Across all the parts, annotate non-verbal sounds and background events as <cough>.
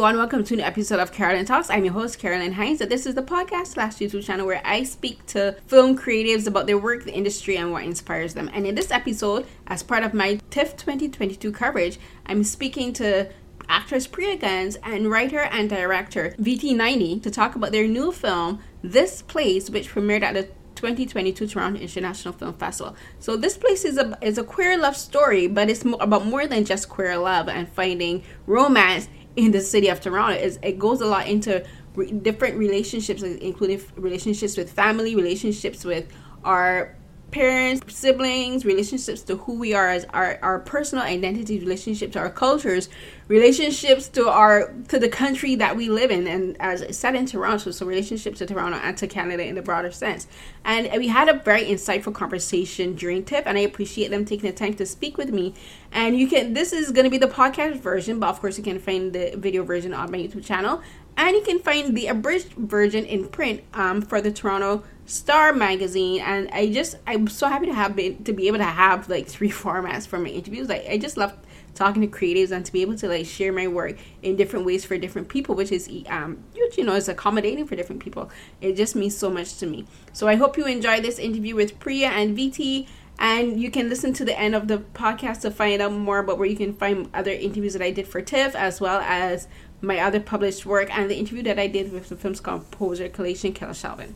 everyone. Welcome to an episode of Carolyn Talks. I'm your host, Carolyn Hinds, and this is the podcast slash YouTube channel where I speak to film creatives about their work, the industry, and what inspires them. And in this episode, as part of my TIFF 2022 coverage, I'm speaking to actress Priya Guns and writer and director VT Nayani to talk about their new film, This Place, which premiered at the 2022 Toronto International Film Festival. So this place is a is a queer love story, but it's more, about more than just queer love and finding romance in the city of Toronto is it goes a lot into re- different relationships, including relationships with family, relationships with our parents, siblings, relationships to who we are as our, our personal identities, relationships to our cultures, relationships to our to the country that we live in and as set in Toronto, so relationships to Toronto and to Canada in the broader sense. And we had a very insightful conversation during TIFF and I appreciate them taking the time to speak with me. And you can this is gonna be the podcast version, but of course you can find the video version on my YouTube channel. And you can find the abridged version in print um, for the Toronto Star magazine, and I just I'm so happy to have been to be able to have like three <laughs> formats for my interviews. Like I just love talking to creatives and to be able to like share my work in different ways for different people, which is um you know is accommodating for different people. It just means so much to me. So I hope you enjoy this interview with Priya and VT. And you can listen to the end of the podcast to find out more about where you can find other interviews that I did for TIFF, as well as my other published work and the interview that I did with the film's composer, Kalaisan Kalaichelvan.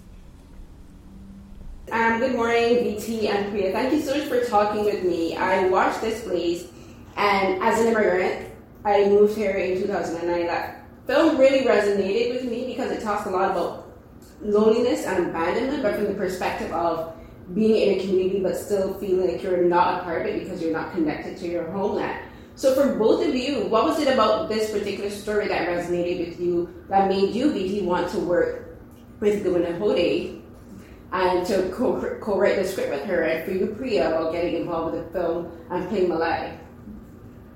Um, good morning, VT and Priya. Thank you so much for talking with me. I watched this place, and as an immigrant, I moved here in 2009. That film really resonated with me because it talks a lot about loneliness and abandonment, but from the perspective of being in a community but still feeling like you're not a part of it because you're not connected to your homeland. So, for both of you, what was it about this particular story that resonated with you that made you, VT, want to work with Guna Hode and to co- co-write the script with her, and for you, Priya, about getting involved with the film and playing Malai?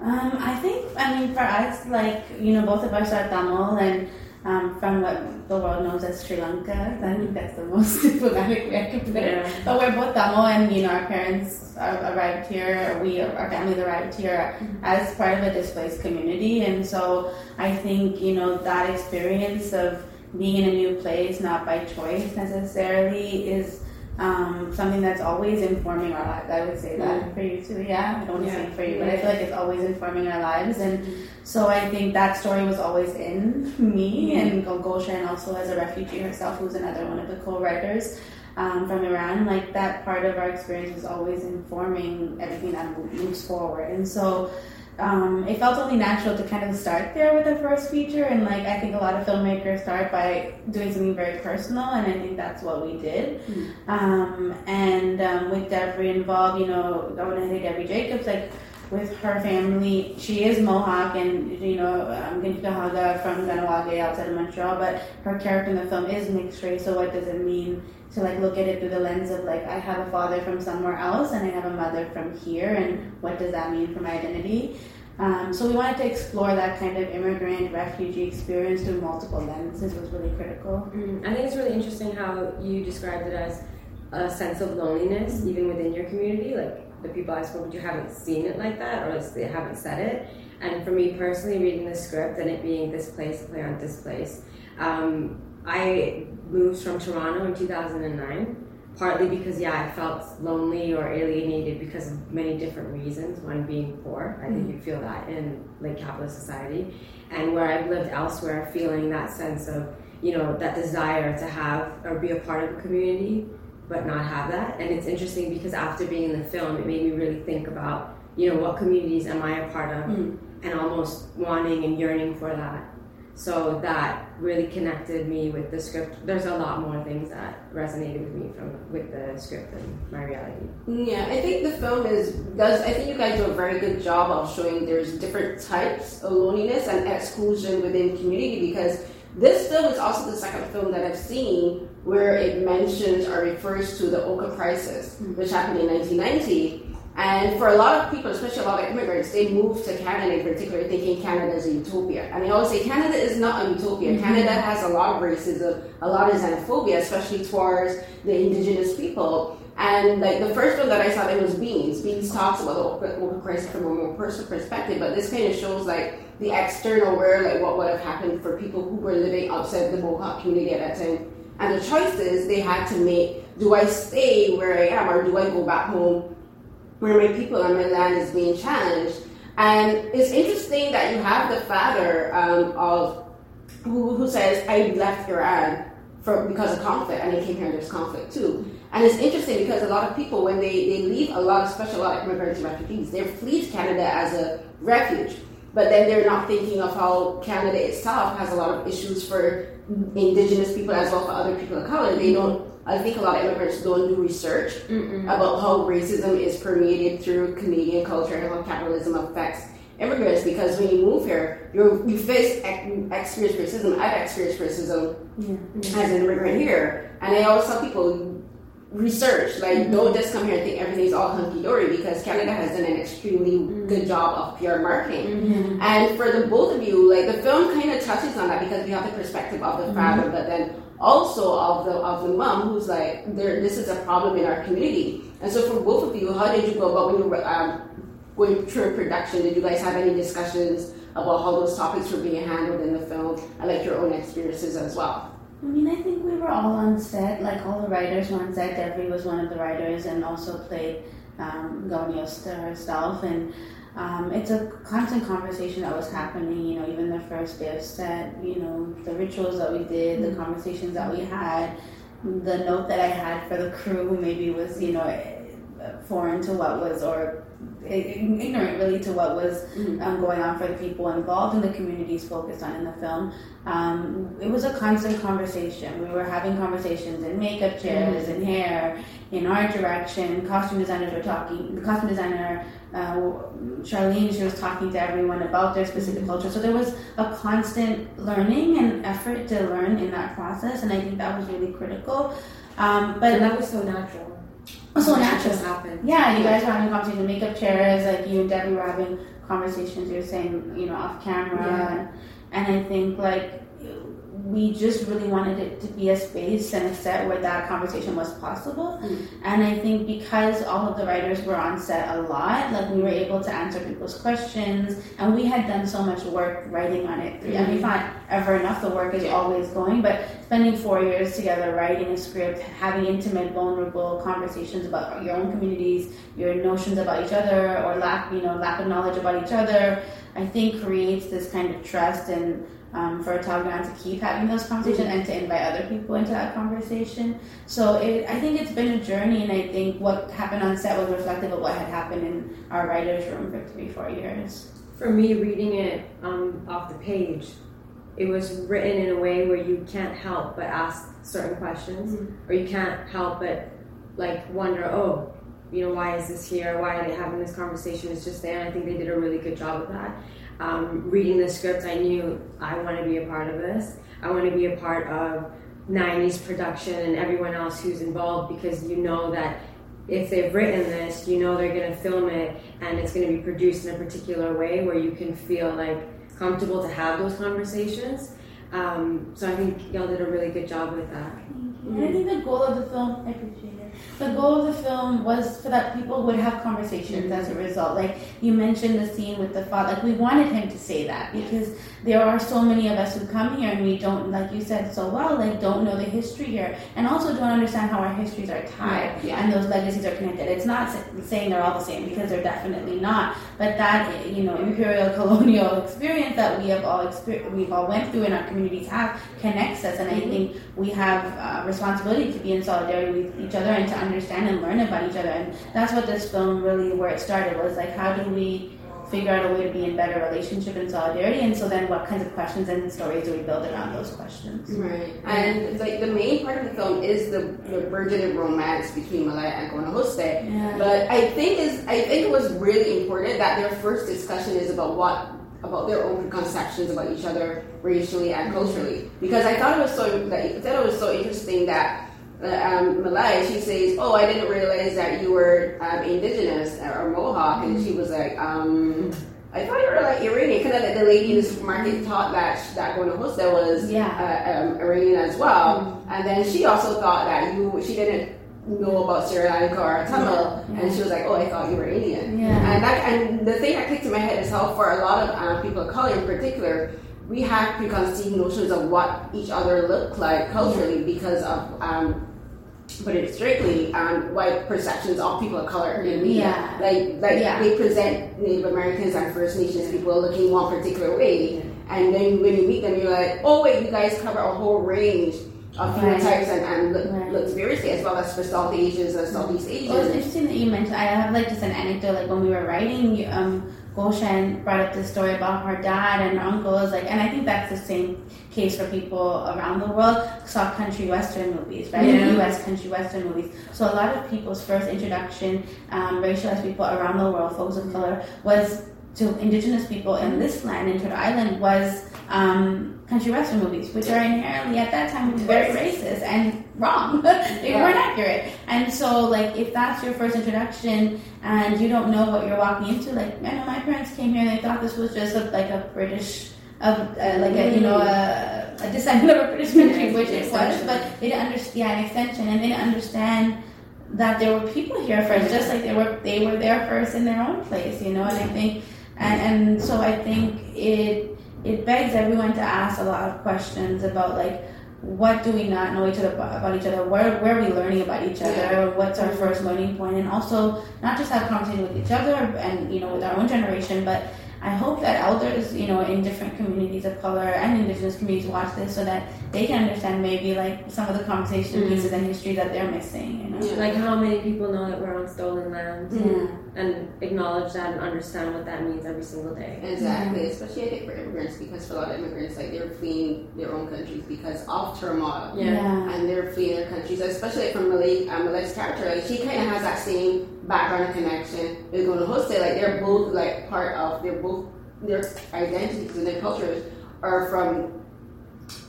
Um, I think, I mean, for us, like, you know, both of us are Tamil, and um, from what the world knows as Sri Lanka, I think that's the <laughs> most diplomatic way I can put it. Yeah. But we're both Tamil, and, you know, our parents arrived here, we, our families arrived here mm-hmm. as part of a displaced community, and so I think, you know, that experience of being in a new place, not by choice necessarily, is um, something that's always informing our lives. I would say that mm. for you too. Yeah, I don't want to yeah. speak for you, but I feel like it's always informing our lives, and mm. so I think that story was always in me mm. and Golshan also as a refugee herself, who's another one of the co-writers. Um, from Iran, like that part of our experience was always informing everything that moves forward. And so um, it felt only natural to kind of start there with the first feature. And like I think a lot of filmmakers start by doing something very personal, and I think that's what we did. Mm-hmm. Um, and um, with Devery involved, you know, going ahead Devery Jacobs, like with her family, she is Mohawk, and you know, um, Haga from Kahnawake outside of Montreal, but her character in the film is mixed race. So what does it mean? to like look at it through the lens of like I have a father from somewhere else and I have a mother from here and what does that mean for my identity? Um, so we wanted to explore that kind of immigrant refugee experience through multiple lenses was really critical. Mm, I think it's really interesting how you described it as a sense of loneliness even within your community. Like the people I spoke to haven't seen it like that or they haven't said it. And for me personally, reading the script and it being this place, play on this place, um, I moved from Toronto in 2009 partly because yeah i felt lonely or alienated because of many different reasons one being poor i think mm-hmm. you feel that in like capitalist society and where i've lived elsewhere feeling that sense of you know that desire to have or be a part of a community but not have that and it's interesting because after being in the film it made me really think about you know what communities am i a part of mm-hmm. and almost wanting and yearning for that so that really connected me with the script. There's a lot more things that resonated with me from with the script and my reality. Yeah, I think the film is does. I think you guys do a very good job of showing there's different types of loneliness and exclusion within community because this film is also the second film that I've seen where it mentions or refers to the Oka crisis, mm-hmm. which happened in 1990 And for a lot of people, especially a lot of immigrants, they move to Canada in particular thinking Canada is a utopia. And they always say Canada is not a utopia. Mm-hmm. Canada has a lot of racism, a lot of xenophobia, especially towards the indigenous people. And like the first one that I saw there was Beans. Beans talks about the Oka crisis from a more personal perspective, but this kind of shows like the external where like what would have happened for people who were living outside the Mohawk community at that time. And the choices they had to make, do I stay where I am or do I go back home where my people and my land is being challenged. And it's interesting that you have the father um, of who, who says, I left Iran for because of conflict, and they came here and there's conflict too. And it's interesting because a lot of people, when they, they leave a lot, of especially a lot of immigrants and refugees, they flee to Canada as a refuge. But then they're not thinking of how Canada itself has a lot of issues for indigenous people as well for other people of color. They don't I think a lot of immigrants don't do research Mm-mm. about how racism is permeated through Canadian culture and how capitalism affects immigrants. Because when you move here, you you face experience racism. I've experienced racism yeah. as an immigrant here, and I always tell people research. Like, mm-hmm. don't just come here and think everything's all hunky dory because Canada has done an extremely mm-hmm. good job of PR marketing. Mm-hmm. And for the both of you, like the film kind of touches on that because we have the perspective of the mm-hmm. father, but then also of the of the mom who's like, there, this is a problem in our community. And so for both of you, how did you go about when you were um, going through production? Did you guys have any discussions about how those topics were being handled in the film and like your own experiences as well? I mean, I think we were all on set, like all the writers were on set. Devery was one of the writers and also played um, Goniosta herself. And um, it's a constant conversation that was happening, you know, even the first day of set, you know, the rituals that we did, the mm-hmm. conversations that we had, the note that I had for the crew maybe was, you know, foreign to what was, or ignorant really to what was mm-hmm. um, going on for the people involved in the communities focused on in the film. Um, it was a constant conversation. We were having conversations in makeup chairs mm-hmm. and hair, in art direction. Costume designers were talking. The costume designer uh, Charlene, she was talking to everyone about their specific mm-hmm. culture. So there was a constant learning and effort to learn in that process, and I think that was really critical. Um, but and that was so natural Oh, so natural. Happen. Yeah, you guys were having conversations, makeup chairs, like you and Devery were having conversations. You're saying, you know, off camera, yeah. and, and I think like we just really wanted it to be a space and a set where that conversation was possible. Mm. And I think because all of the writers were on set a lot, like we were able to answer people's questions, and we had done so much work writing on it. Mm. And we not ever enough. The work is always going, but spending four years together writing a script, having intimate, vulnerable conversations about your own communities, your notions about each other, or lack, you know, lack of knowledge about each other, I think creates this kind of trust and um, for Talgan to keep having those conversations and to invite other people into that conversation. So it, I think it's been a journey, and I think what happened on set was reflective of what had happened in our writers' room for three, four years. For me, reading it um, off the page, it was written in a way where you can't help but ask certain questions, mm-hmm. or you can't help but like wonder, oh, you know, why is this here? Why are they having this conversation? It's just there. And I think they did a really good job of that um, reading the script, I knew I want to be a part of this. I want to be a part of Nayani's production and everyone else who's involved because you know that if they've written this, you know they're going to film it and it's going to be produced in a particular way where you can feel like comfortable to have those conversations. Um, so I think y'all did a really good job with that. Mm-hmm. I think the goal of the film, I appreciate the goal of the film was for that people would have conversations mm-hmm. as a result. Like you mentioned the scene with the father, like we wanted him to say that because there are so many of us who come here and we don't, like you said so well, like don't know the history here and also don't understand how our histories are tied yeah. and those legacies are connected. It's not saying they're all the same because they're definitely not, but that you know imperial <laughs> colonial experience that we have all experienced, we've all went through and our communities have connects us, and I mm-hmm. think we have a responsibility to be in solidarity with each other and to understand and learn about each other. And that's what this film really where it started was like, how do we figure out a way to be in better relationship and solidarity and so then what kinds of questions and stories do we build around those questions? Right. And like the main part of the film is the, the burgeoning romance between Malaya and Konahoste yeah. but I think is I think it was really important that their first discussion is about what about their own conceptions about each other racially and culturally. Because I thought it was so like, I thought it was so interesting that um, Malai, she says, "Oh, I didn't realize that you were um, indigenous or Mohawk," and she was like, um, "I thought you were like Iranian." Because like the lady in the supermarket thought that she, that going to Hostel was Yeah. uh, um, Iranian as well, and then she also thought that you she didn't know about Sri Lanka or Tamil, Yeah. and she was like, "Oh, I thought you were Indian." Yeah. And that and the thing that clicked in my head is how for a lot of um, people of color in particular, we have preconceived notions of what each other look like culturally because of um, put it strictly, um, white perceptions of people of color in media. Yeah. Like like Yeah. they present Native Americans and First Nations people looking one particular way, and then when you meet them, you're like, oh wait, you guys cover a whole range of Right. phenotypes and, and look, Right. looks variously as well as for South Asians and Southeast Asians. Well, it's interesting that you mentioned. I have like just an anecdote. Like when we were writing, um, Golshan brought up this story about her dad and her uncle was like, and I think that's the same case for people around the world. Saw country western movies, right? Yeah. U.S. country western movies. So a lot of people's first introduction, um, racialized people around the world, folks of color, was to indigenous people in this land, in Turtle Island, was um, country western movies, which are inherently at that time very racist and <laughs> wrong. they Yeah. weren't accurate. And so, like, if that's your first introduction and you don't know what you're walking into, like, I know my parents came here and they thought this was just a, like a British, of uh, like a you know a, a descendant of a British country, which it was, but they didn't understand yeah, an extension, and they didn't understand that there were people here first, just like they were they were there first in their own place, you know. And I think, and and so I think it it begs everyone to ask a lot of questions about like what do we not know each other about, each other? Where, where are we learning about each other? What's our first learning point? And also not just have conversation with each other and you know with our own generation but i hope that elders you know in different communities of color and indigenous communities watch this so that they can understand maybe like some of the conversation Mhm. pieces and history that they're missing you know Yeah. Like how many people know that we're on stolen land yeah and acknowledge that and understand what that means every single day. Exactly, especially I think for immigrants because for a lot of immigrants, like they're fleeing their own countries because of turmoil. Yeah. And they're fleeing their countries, especially from Malai, uh, Malai's character. Like she kind of has that same background and connection. They're going to host it. Like they're both like part of. They're both their identities and their cultures are from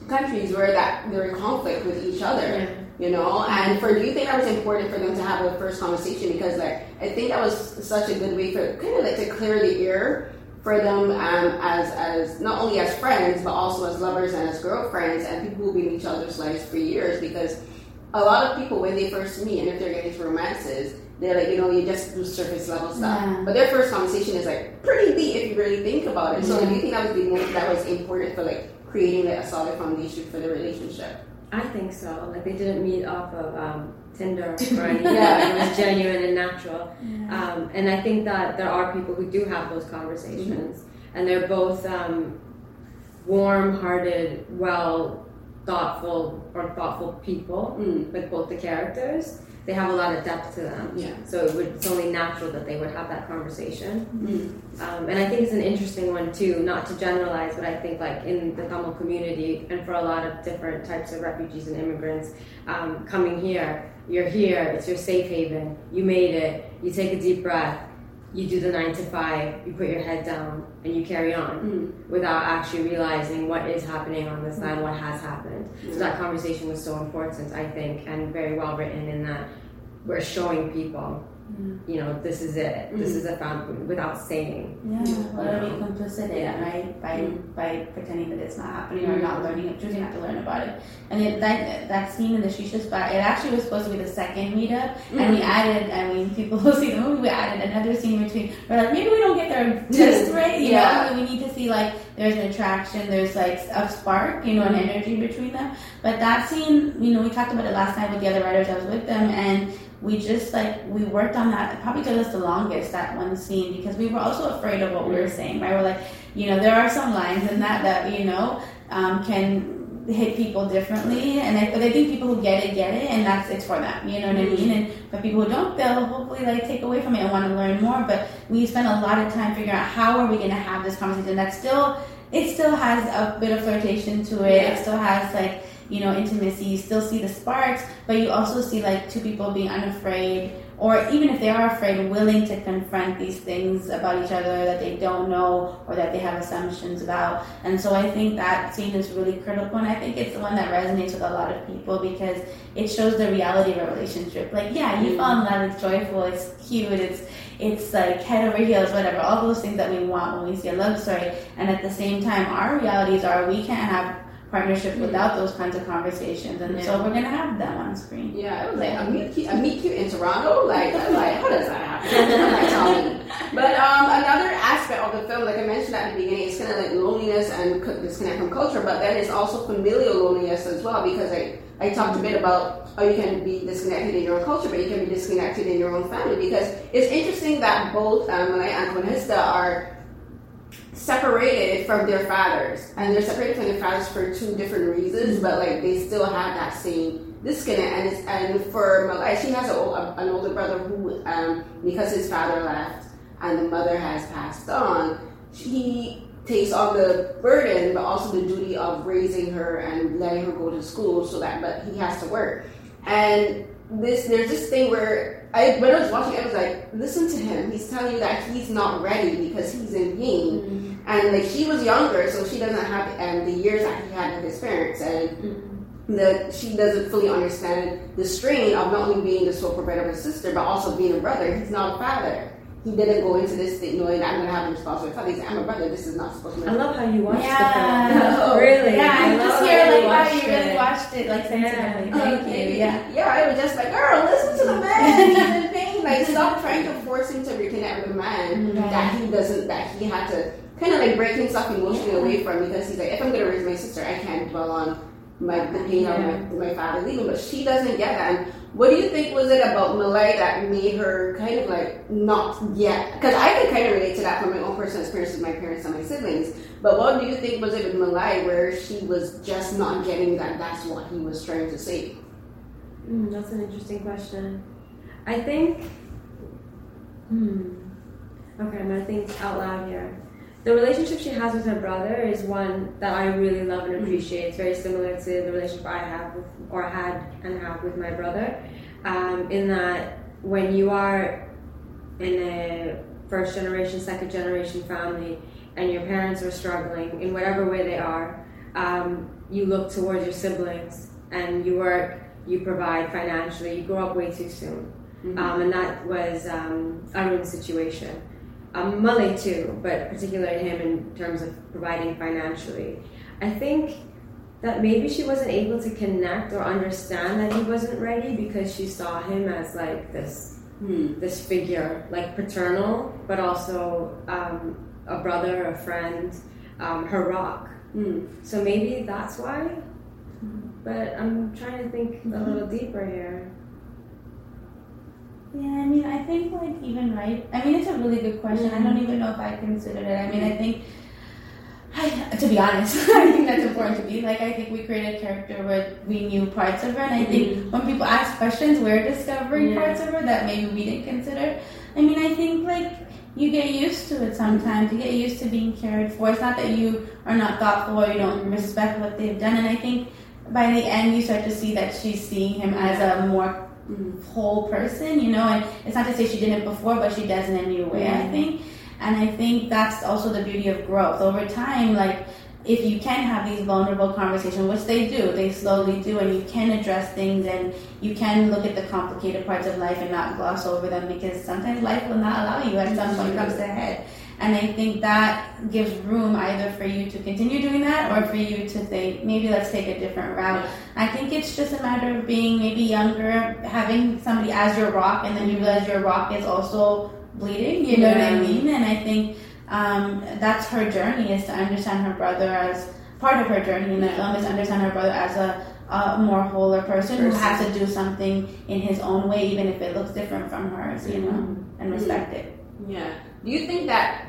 countries where that they're in conflict with each other you know and for do you think that was important for them to have a first conversation because like i think that was such a good way for kind of like to clear the air for them um, as as not only as friends but also as lovers and as girlfriends and people who've been in each other's lives for years because a lot of people when they first meet and if they're getting into romances they're like you know you just do surface level stuff Yeah. but their first conversation is like pretty deep if you really think about it so do you think that was the most that was important for like creating like a solid foundation for the relationship I think so. Like they didn't meet off of um, Tinder <laughs> or anything. Yeah. It was genuine and natural. Um, and I think that there are people who do have those conversations, and they're both um, warm-hearted, well, thoughtful or thoughtful people. Mm. With both the characters, they have a lot of depth to them. Yeah. So it would, it's only natural that they would have that conversation. Mm. Um, and I think it's an interesting one too, not to generalize, but I think like in the Tamil community and for a lot of different types of refugees and immigrants um, coming here, you're here, it's your safe haven, you made it, you take a deep breath, you do the nine to five, you put your head down, and you carry on Mm. without actually realizing what is happening on this land, what has happened. So that conversation was so important, I think, and very well written in that we're showing people, you know, this is it, this is a fountain, without saying. Yeah, what are we complicit in, Yeah. right? By Mm. by pretending that it's not happening or Mm. not learning, it choosing not to learn about it. And it, that that scene in the shisha spot, it actually was supposed to be the second meetup, and we added. I mean, people who see the movie, we added another scene between. We're like, maybe we don't get there just right, <laughs> you Yeah. know. We need to see like there's an attraction, there's like a spark, you know, an energy between them. But that scene, you know, we talked about it last night with the other writers. I was with them, and we just like we worked on that. It probably took us the longest that one scene because we were also afraid of what we were saying. Right, we're like, you know, there are some lines in that that you know um, can hit people differently, and I, but I think people who get it get it, and that's it's for them. You know what I mean? And but people who don't, they'll hopefully like take away from it and want to learn more. But we spent a lot of time figuring out how are we going to have this conversation that still it still has a bit of flirtation to it. Yeah. It still has like you know, intimacy. You still see the sparks, but you also see like two people being unafraid or even if they are afraid, willing to confront these things about each other that they don't know or that they have assumptions about. And so I think that scene is really critical, and I think it's the one that resonates with a lot of people because it shows the reality of a relationship. Like, yeah, you fall in love, it's joyful, it's cute, it's it's like head over heels, whatever, all those things that we want when we see a love story. And at the same time, our realities are we can't have partnership mm-hmm. without those kinds of conversations. And yeah. so we're gonna have them on screen. Yeah, it was like a meet cute, a meet cute in Toronto. Like, I'm like, how does that happen? but um, another aspect of the film, like I mentioned at the beginning, is kind of like loneliness and disconnect from culture. But then it's also familial loneliness as well because I I talked a bit about how you can be disconnected in your own culture, but you can be disconnected in your own family because it's interesting that both um, and Quinhista are separated from their fathers, and they're separated from their fathers for two different reasons, but like they still have that same disconnect. And and for Malai, she has an older brother who, um, because his father left and the mother has passed on, he takes on the burden, but also the duty of raising her and letting her go to school, so that but he has to work. And this there's this thing where I when I was watching, I was like, listen to him. He's telling you that he's not ready because he's in pain. Mm-hmm and like she was younger, so she doesn't have um, the years that he had with his parents, and mm-hmm. the, she doesn't fully understand the strain of not only being the sole provider of his sister, but also being a brother. He's not a father. He didn't go into this thing knowing that I'm going to have a responsibility. Father, he's I'm a brother. This is not supposed to. be I love how you watched yeah. the <laughs> film. really? Yeah, I, I just hear like wow, you really watched it like sensitively. Yeah. Thank you. Yeah. Yeah, I was just like, girl, listen to the <laughs> man. He's in pain. Like, stop trying to force him to reconnect with a man mm-hmm. that he doesn't. That he had to kind of like break himself emotionally away from because he's like, if I'm gonna raise my sister, I can't dwell on my the pain yeah. of my, my father leaving. But she doesn't get that. And what do you think was it about Malai that made her kind of like not yet? Because I can kind of relate to that from my own personal experience with my parents and my siblings. But what do you think was it with Malai where she was just not getting that? That's what he was trying to say. Mm, that's an interesting question. I think. Hmm. Okay, I'm gonna think out loud here the relationship she has with her brother is one that I really love and appreciate. It's very similar to the relationship I have with, or had and have with my brother. Um, in that, when you are in a first generation, second generation family, and your parents are struggling in whatever way they are, um, you look towards your siblings and you work, you provide financially. You grow up way too soon, mm-hmm. um, and that was um, Arun's situation um, Malai too, but particularly him in terms of providing financially. I think that maybe she wasn't able to connect or understand that he wasn't ready because she saw him as like this hmm. this figure, like paternal, but also um, a brother, a friend, um, her rock. Hmm. So maybe that's why. But I'm trying to think a little <laughs> deeper here. Yeah, I mean, I think like even right. I mean, it's a really good question. Mm-hmm. I don't mm-hmm. even know if I considered it. I mean, I think. I, to be honest, <laughs> I think that's important to be. Like, I think we created a character where we knew parts of her, and I think mm-hmm. when people ask questions, we're discovering yeah. parts of her that maybe we didn't consider. I mean, I think like you get used to it sometimes. You get used to being cared for. It's not that you are not thoughtful or you don't respect what they've done. And I think by the end, you start to see that she's seeing him as a more whole person, you know. And it's not to say she didn't before, but she does in a new way, mm-hmm. I think. And I think that's also the beauty of growth. Over time, like if you can have these vulnerable conversations, which they do, they slowly do, and you can address things and you can look at the complicated parts of life and not gloss over them because sometimes life will not allow you at some point comes to head. And I think that gives room either for you to continue doing that or for you to think, maybe let's take a different route. I think it's just a matter of being maybe younger, having somebody as your rock, and then you realize your rock is also bleeding, you know yeah. what I mean? And I think um, that's her journey is to understand her brother as part of her journey in the film is understand her brother as a, a more wholer person, person, who has to do something in his own way, even if it looks different from hers, you know, and respect it. Yeah. Do you think that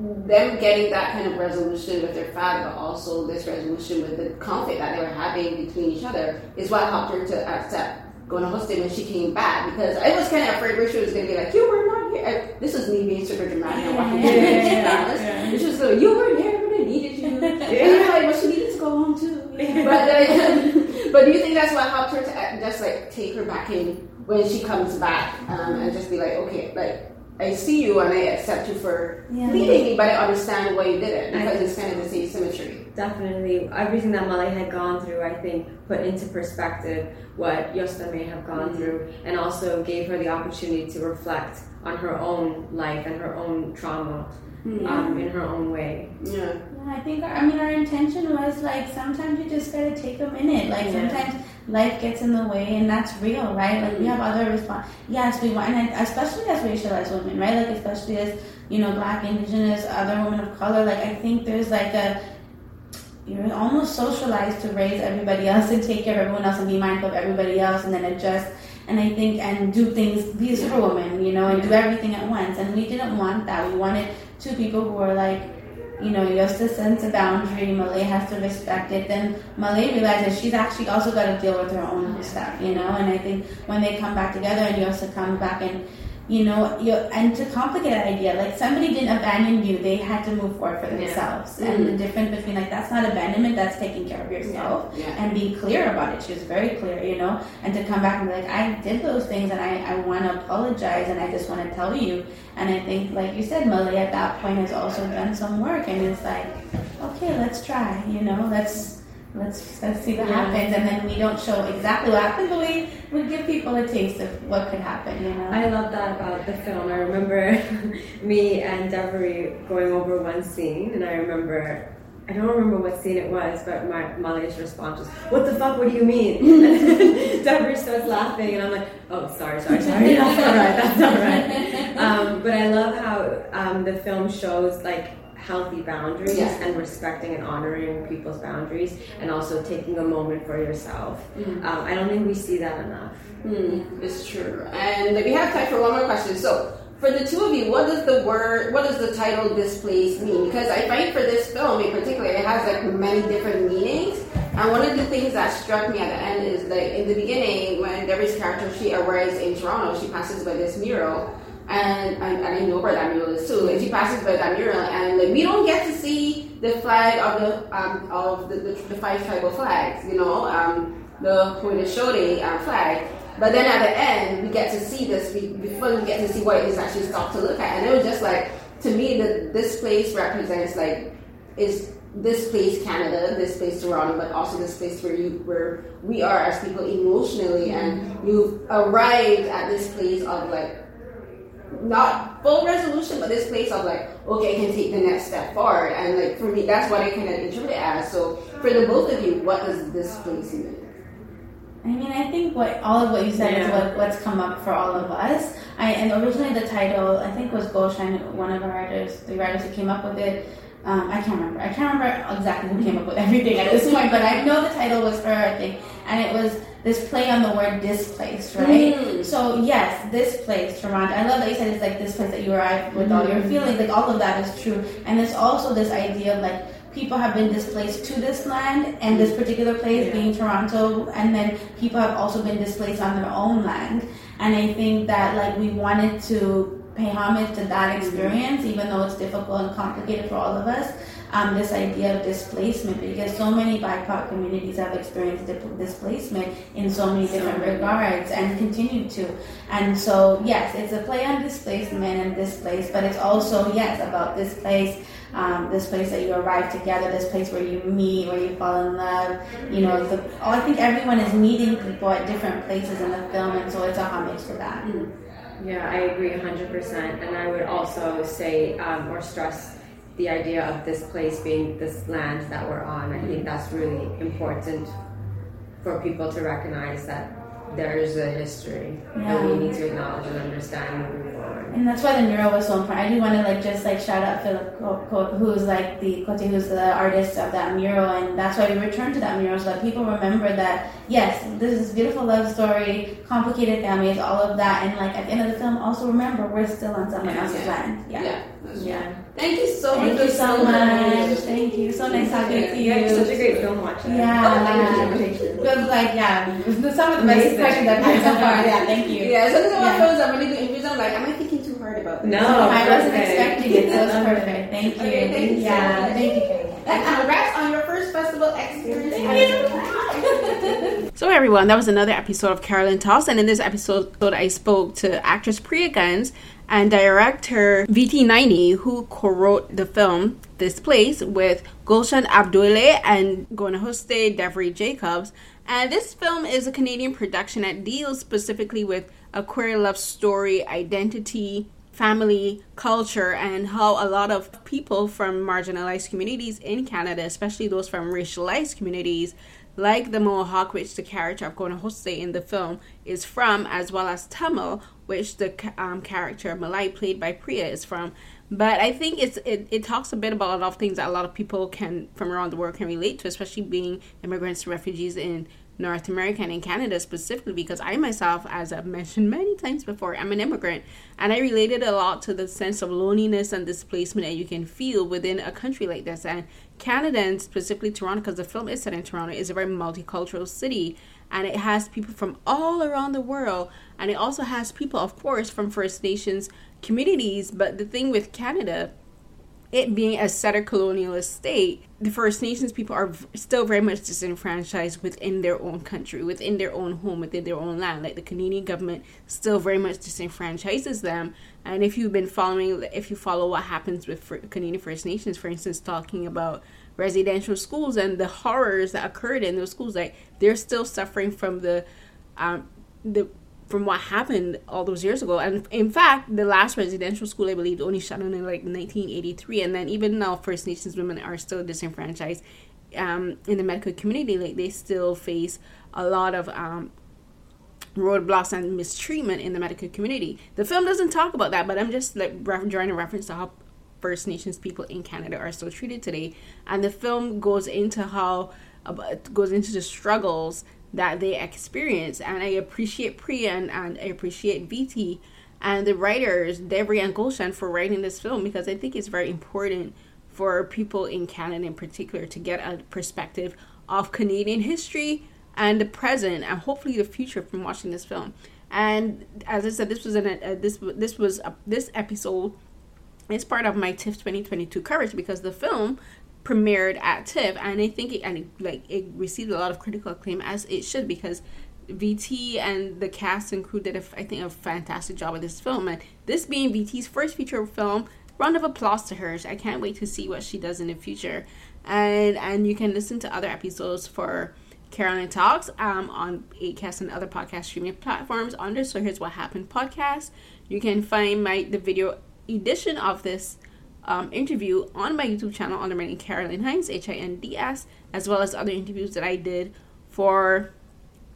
them getting that kind of resolution with their father, but also this resolution with the conflict that they were having between each other, is what helped her to accept going to Houston when she came back. Because I was kind of afraid Richard was going to be like, "You were not here." This is me being super dramatic and yeah, yeah, yeah. She was like, "You weren't here, but I needed you." yeah. <laughs> And I'm like, "Well, she needed to go home too." But then, <laughs> but do you think that's what helped her to uh, just like take her back in when she comes back um, and just be like, okay, like I see you and I accept you for Yeah. leaving me, but I understand why you did it because it's kind of the same symmetry. Definitely, everything that Malai had gone through, I think, put into perspective what Yosta may have gone Mhm. through, and also gave her the opportunity to reflect on her own life and her own trauma um, in her own way. Yeah. Yeah, I think, I mean, our intention was like sometimes you just gotta take a minute. Like Yeah. sometimes life gets in the way, and that's real, right? Like we have other respons Yes, we want, and especially as racialized women, right? Like especially as you know, Black, Indigenous, other women of color. Like I think there's like a you're almost socialized to raise everybody else and take care of everyone else and be mindful of everybody else, and then adjust. And I think and do things, be a superwoman, you know, and do everything at once. And we didn't want that. We wanted two people who were like you know, Yosta sends a boundary, Malai has to respect it. Then Malai realizes she's actually also got to deal with her own stuff, you know. And I think when they come back together and Yosta comes back and, you know, you and to complicate that idea, like somebody didn't abandon you, they had to move forward for Yeah. themselves. And mm-hmm. the difference between like that's not abandonment, that's taking care of yourself Yeah. and be clear about it. She was very clear, you know, and to come back and be like, I did those things and I, I want to apologize and I just want to tell you. And I think, like you said, Malai at that point has also done some work and it's like, okay, let's try, you know, let's let's let's see what Yeah. happens. And then we don't show exactly what happened, but we we give people a taste of what could happen, you know. I love that about the film. I remember <laughs> me and Devery going over one scene, and I remember. I don't remember what scene it was, but my Malai's response was, "What the fuck? What do you mean?" <laughs> And <laughs> Devery starts laughing, and I'm like, "Oh, sorry, sorry, sorry. That's all right. That's all right." Um, but I love how um, the film shows like healthy boundaries Yeah. and respecting and honoring people's boundaries, and also taking a moment for yourself. Um, I don't think we see that enough. Hmm, it's true. And we have time for one more question. So, for the two of you, what does the word, what does the title "This Place" mean? Because I find for this film in particular, it has like many different meanings. And one of the things that struck me at the end is like in the beginning, when Devery's character she arrives in Toronto, she passes by this mural, and I, and I know where that mural is too. And she passes by that mural, and like we don't get to see the flag of the um, of the, the, the five tribal flags, you know, um, the Haudenosaunee uh, flag. But then at the end, we get to see this. We, we get to see what it is actually stopped to look at, and it was just like to me that this place represents like is this place Canada, this place Toronto, but also this place where you where we are as people emotionally, and you've arrived at this place of like not full resolution, but this place of like, okay, I can take the next step forward. And like for me, that's what I kind of interpret it as. So for the both of you, what does this place mean? I mean, I think what all of what you said is what, what's come up for all of us. I and originally the title I think was Golshan, one of the writers, the writers who came up with it. Um, I can't remember. I can't remember exactly who came up with everything at this point, but I know the title was her, I think, and it was this play on the word displaced, right? Mm. So yes, this place, Toronto. I love that you said it's like this place that you arrive with all your feelings. Like all of that is true, and it's also this idea of like people have been displaced to this land and this particular place Yeah. being Toronto, and then people have also been displaced on their own land. And I think that like we wanted to pay homage to that experience, even though it's difficult and complicated for all of us. Um, this idea of displacement, because so many BIPOC communities have experienced displacement in so many different regards and continue to. And so, yes, it's a play on displacement and displaced, but it's also, yes, about this place, um, this place that you arrive together, this place where you meet, where you fall in love. You know, the, oh, I think everyone is meeting people at different places in the film, and so it's a homage to that. Yeah, I agree 100%. And I would also say um, or stress the idea of this place being this land that we're on. I think that's really important for people to recognize that there is a history that we need to acknowledge and understand moving forward. And that's why the mural was so important. I do want to like just like shout out Philip who's like the Cote, who's the artist of that mural, and that's why we returned to that mural so that people remember that yes, this is a beautiful love story, complicated families, all of that, and like at the end of the film, also remember we're still on someone Yeah. else's land. Yeah. Yeah. Yeah. Thank you so Thank much. you so much. Thank you. So nice talking to you. Such a great film watching. Yeah. Oh, <laughs> thank you. Like yeah, some of the best Amazing. questions I've so far. Yeah, thank you. Yeah, sometimes Yeah. my friends are really doing interviews. I'm like, am I thinking too hard about this. No, I wasn't expecting it. That was perfect. <laughs> Thank you. Okay, thank you. Yeah, thank you. And congrats on your first festival experience. <laughs> so everyone, that was another episode of Carolyn Talks, and in this episode, I spoke to actress Priya Guns and director VT Nayani, who co-wrote the film This Place with Golshan Abdmoulaie and Gonahoste Devery Jacobs. And this film is a Canadian production that deals specifically with a queer love story, identity, family, culture, and how a lot of people from marginalized communities in Canada, especially those from racialized communities, like the Mohawk, which the character of Gonahoste in the film is from, as well as Tamil, which the um, character Malai, played by Priya, is from. But I think it's it, it talks a bit about a lot of things that a lot of people can from around the world can relate to, especially being immigrants refugees in North America and in Canada specifically because I myself, as I've mentioned many times before, I'm an immigrant and I related a lot to the sense of loneliness and displacement that you can feel within a country like this. And Canada and specifically Toronto, because the film is set in Toronto, is a very multicultural city and it has people from all around the world and it also has people, of course, from First Nations communities. But the thing with Canada it being a settler colonialist state, the First Nations people are still very much disenfranchised within their own country, within their own home, within their own land. Like the Canadian government still very much disenfranchises them. And if you've been following, if you follow what happens with Canadian First Nations, for instance, talking about residential schools and the horrors that occurred in those schools, like they're still suffering from the um, the from what happened all those years ago. And in fact, the last residential school, I believe, only shut down in like 1983. And then even now, First Nations women are still disenfranchised um, in the medical community. Like they still face a lot of um, roadblocks and mistreatment in the medical community. The film doesn't talk about that, but I'm just like drawing a reference to how First Nations people in Canada are still treated today. And the film goes into how goes into the struggles that they experience. And I appreciate Priya and, I appreciate VT and the writers, Devery and Golshan, for writing this film because I think it's very important for people in Canada in particular to get a perspective of Canadian history and the present and hopefully the future from watching this film. And as I said, this was an uh, this this was a, this episode is part of my TIFF 2022 coverage because the film premiered at TIFF, and I think it and it, like it received a lot of critical acclaim as it should because VT and the cast and crew did a, I think a fantastic job with this film, and this being VT's first feature film. Round of applause to her. I can't wait to see what she does in the future, and and you can listen to other episodes for Carolyn Talks um, on Acast and other podcast streaming platforms under So Here's What Happened podcast. You can find my the video edition of this um, interview on my YouTube channel under my name Carolyn Hinds, H I N D S, as well as other interviews that I did for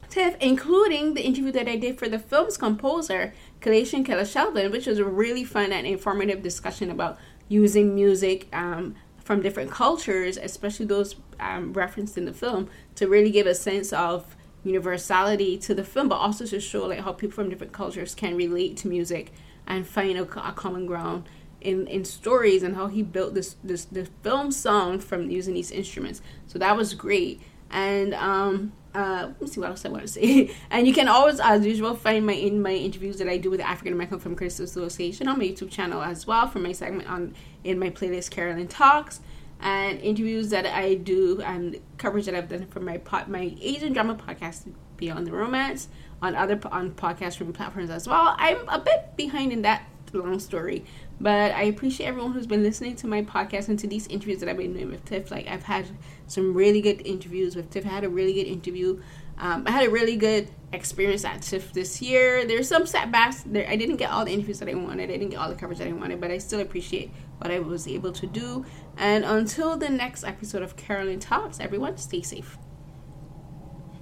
TIFF, including the interview that I did for the film's composer, Kalaisan Kalaichelvan, which was a really fun and informative discussion about using music um, from different cultures, especially those um, referenced in the film, to really give a sense of universality to the film, but also to show like how people from different cultures can relate to music and find a, a common ground in, in stories and how he built this this the film song from using these instruments. So that was great. And um uh, let me see what else I want to say. <laughs> and you can always, as usual, find my in my interviews that I do with the African American Film Critics Association on my YouTube channel as well for my segment on in my playlist Carolyn Talks and interviews that I do and coverage that I've done for my pot my Asian drama podcast Beyond the Romance on other on podcast streaming platforms as well. I'm a bit behind in that long story. But I appreciate everyone who's been listening to my podcast and to these interviews that I've been doing with Tiff. Like I've had some really good interviews with Tiff. I had a really good interview. Um, I had a really good experience at TIFF this year. There's some setbacks. There, I didn't get all the interviews that I wanted. I didn't get all the coverage that I wanted, but I still appreciate what I was able to do. And until the next episode of Carolyn Talks, everyone stay safe.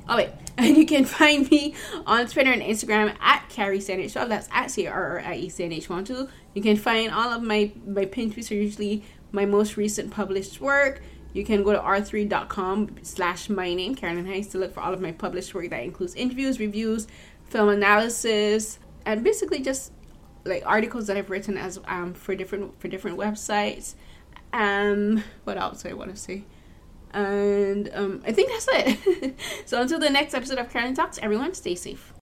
Oh wait, <laughs> and you can find me on Twitter and Instagram at Carrie Sandage. That's at C R R I E C N H one two. You can find all of my my pin tweets are usually my most recent published work. You can go to r3.com slash my name, Carolyn Hinds, to look for all of my published work that includes interviews, reviews, film analysis, and basically just like articles that I've written as um for different for different websites. Um, what else do I want to say? And um, I think that's it. <laughs> so until the next episode of Carolyn Talks, everyone stay safe.